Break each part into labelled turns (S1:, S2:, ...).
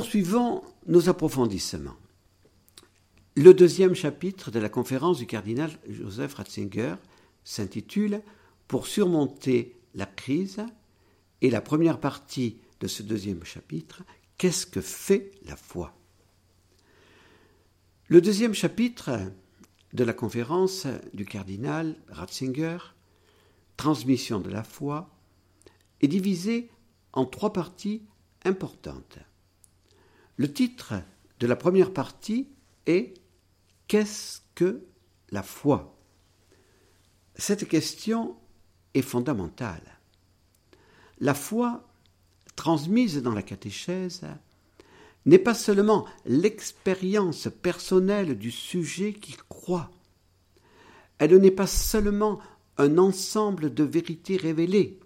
S1: Poursuivons nos approfondissements. Le deuxième chapitre de la conférence du cardinal Joseph Ratzinger s'intitule Pour surmonter la crise et la première partie de ce deuxième chapitre, Qu'est-ce que fait la foi? Le deuxième chapitre de la conférence du cardinal Ratzinger, Transmission de la foi, est divisé en trois parties importantes. Le titre de la première partie est Qu'est-ce que la foi? Cette question est fondamentale. La foi, transmise dans la catéchèse, n'est pas seulement l'expérience personnelle du sujet qui croit. Elle n'est pas seulement un ensemble de vérités révélées.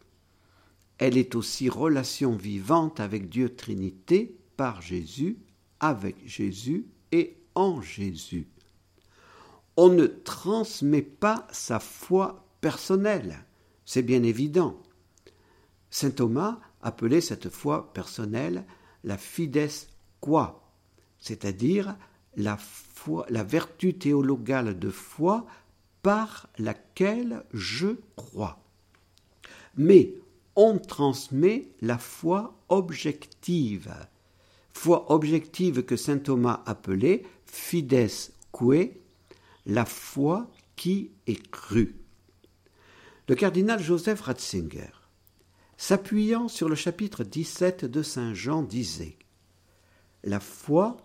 S1: Elle est aussi relation vivante avec Dieu Trinité par Jésus, avec Jésus et en Jésus. On ne transmet pas sa foi personnelle, c'est bien évident. Saint Thomas appelait cette foi personnelle la fides qua, c'est-à-dire la, la vertu théologale de foi par laquelle je crois. Mais on transmet la foi objective, foi objective que saint Thomas appelait fides que, la foi qui est crue. Le cardinal Joseph Ratzinger, s'appuyant sur le chapitre 17 de Saint Jean, disait La foi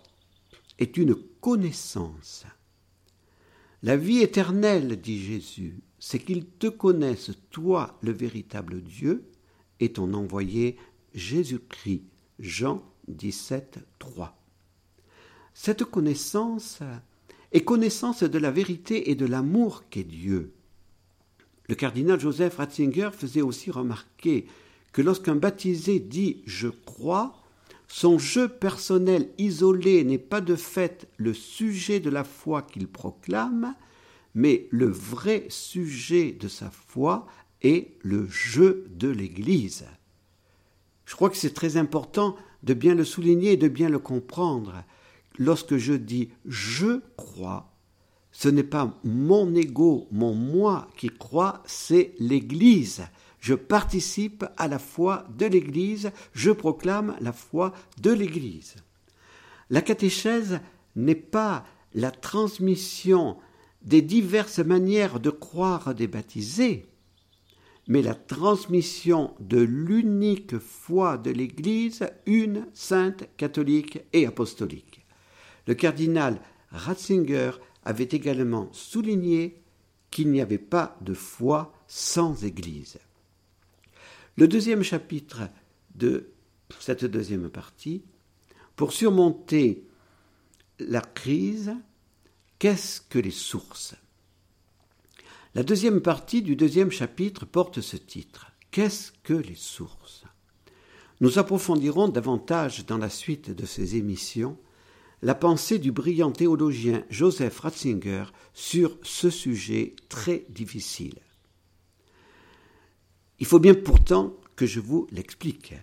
S1: est une connaissance. La vie éternelle, dit Jésus, c'est qu'ils te connaissent, toi, le véritable Dieu, et ton envoyé Jésus-Christ. Jean 17, 3. Cette connaissance est connaissance de la vérité et de l'amour qu'est Dieu. Le cardinal Joseph Ratzinger faisait aussi remarquer que lorsqu'un baptisé dit Je crois, son jeu personnel isolé n'est pas de fait le sujet de la foi qu'il proclame, mais le vrai sujet de sa foi est le jeu de l'Église. Je crois que c'est très important de bien le souligner et de bien le comprendre. Lorsque je dis je crois, ce n'est pas mon ego, mon moi qui croit, c'est l'Église. Je participe à la foi de l'Église, je proclame la foi de l'Église. La catéchèse n'est pas la transmission des diverses manières de croire des baptisés, mais la transmission de l'unique foi de l'Église, une, sainte, catholique et apostolique. Le cardinal Ratzinger avait également souligné qu'il n'y avait pas de foi sans Église. Le deuxième chapitre de cette deuxième partie, pour surmonter la crise, qu'est-ce que les sources? La deuxième partie du deuxième chapitre porte ce titre. Qu'est-ce que les sources? Nous approfondirons davantage dans la suite de ces émissions la pensée du brillant théologien Joseph Ratzinger sur ce sujet très difficile. Il faut bien pourtant que je vous l'explique.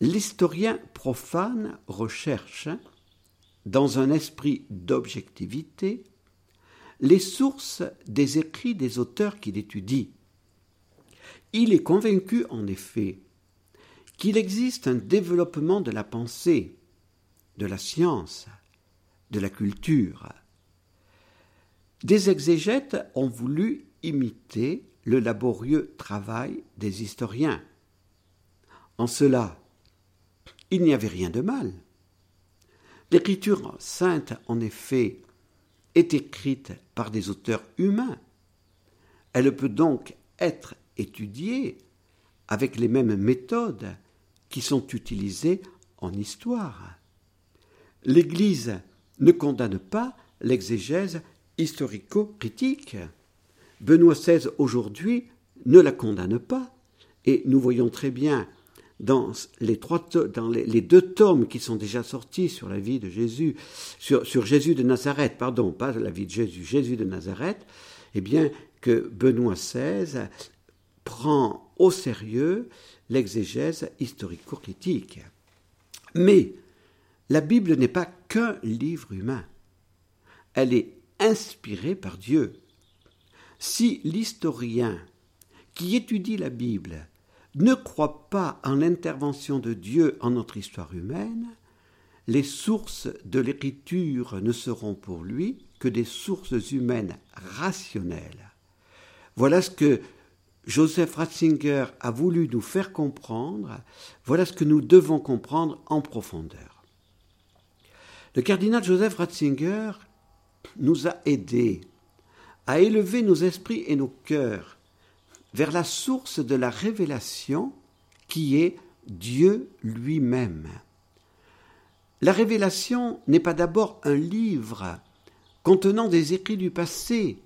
S1: L'historien profane recherche, dans un esprit d'objectivité, les sources des écrits des auteurs qu'il étudie. Il est convaincu, en effet, qu'il existe un développement de la pensée, de la science, de la culture. Des exégètes ont voulu imiter le laborieux travail des historiens. En cela, il n'y avait rien de mal. L'écriture sainte, en effet, est écrite par des auteurs humains. Elle peut donc être étudiée avec les mêmes méthodes qui sont utilisées en histoire. L'Église ne condamne pas l'exégèse historico-critique. Benoît XVI aujourd'hui ne la condamne pas, et nous voyons très bien dans les, trois, dans les, deux tomes qui sont déjà sortis sur la vie de Jésus, sur, sur, Jésus de Nazareth, pardon, pas la vie de Jésus, Jésus de Nazareth, eh bien que Benoît XVI prend au sérieux l'exégèse historico-critique. Mais la Bible n'est pas qu'un livre humain. Elle est inspirée par Dieu. Si l'historien qui étudie la Bible ne croit pas en l'intervention de Dieu en notre histoire humaine, les sources de l'écriture ne seront pour lui que des sources humaines rationnelles. Voilà ce que Joseph Ratzinger a voulu nous faire comprendre, voilà ce que nous devons comprendre en profondeur. Le cardinal Joseph Ratzinger nous a aidés à élever nos esprits et nos cœurs vers la source de la révélation qui est Dieu lui-même. La révélation n'est pas d'abord un livre contenant des écrits du passé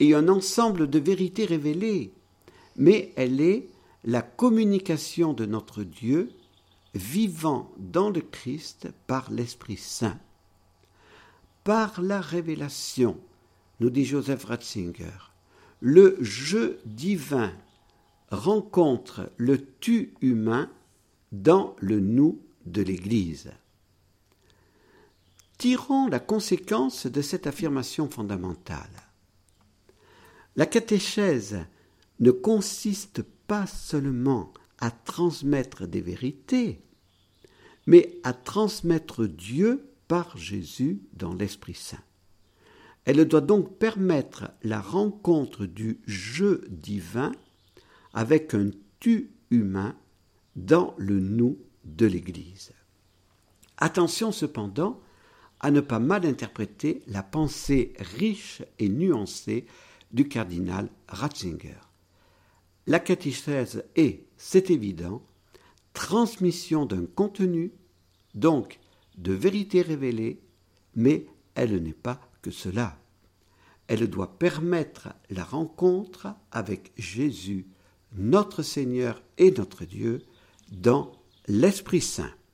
S1: et un ensemble de vérités révélées, mais elle est la communication de notre Dieu vivant dans le Christ par l'Esprit Saint. Par la révélation, nous dit Joseph Ratzinger, le jeu divin rencontre le tu humain dans le nous de l'Église. Tirons la conséquence de cette affirmation fondamentale. La catéchèse ne consiste pas seulement à transmettre des vérités, mais à transmettre Dieu par Jésus dans l'Esprit Saint. Elle doit donc permettre la rencontre du je divin avec un tu humain dans le nous de l'Église. Attention cependant à ne pas mal interpréter la pensée riche et nuancée du cardinal Ratzinger. La catéchèse est, c'est évident, transmission d'un contenu, donc de vérité révélée, mais elle n'est pas cela. Elle doit permettre la rencontre avec Jésus, notre Seigneur et notre Dieu, dans l'Esprit Saint.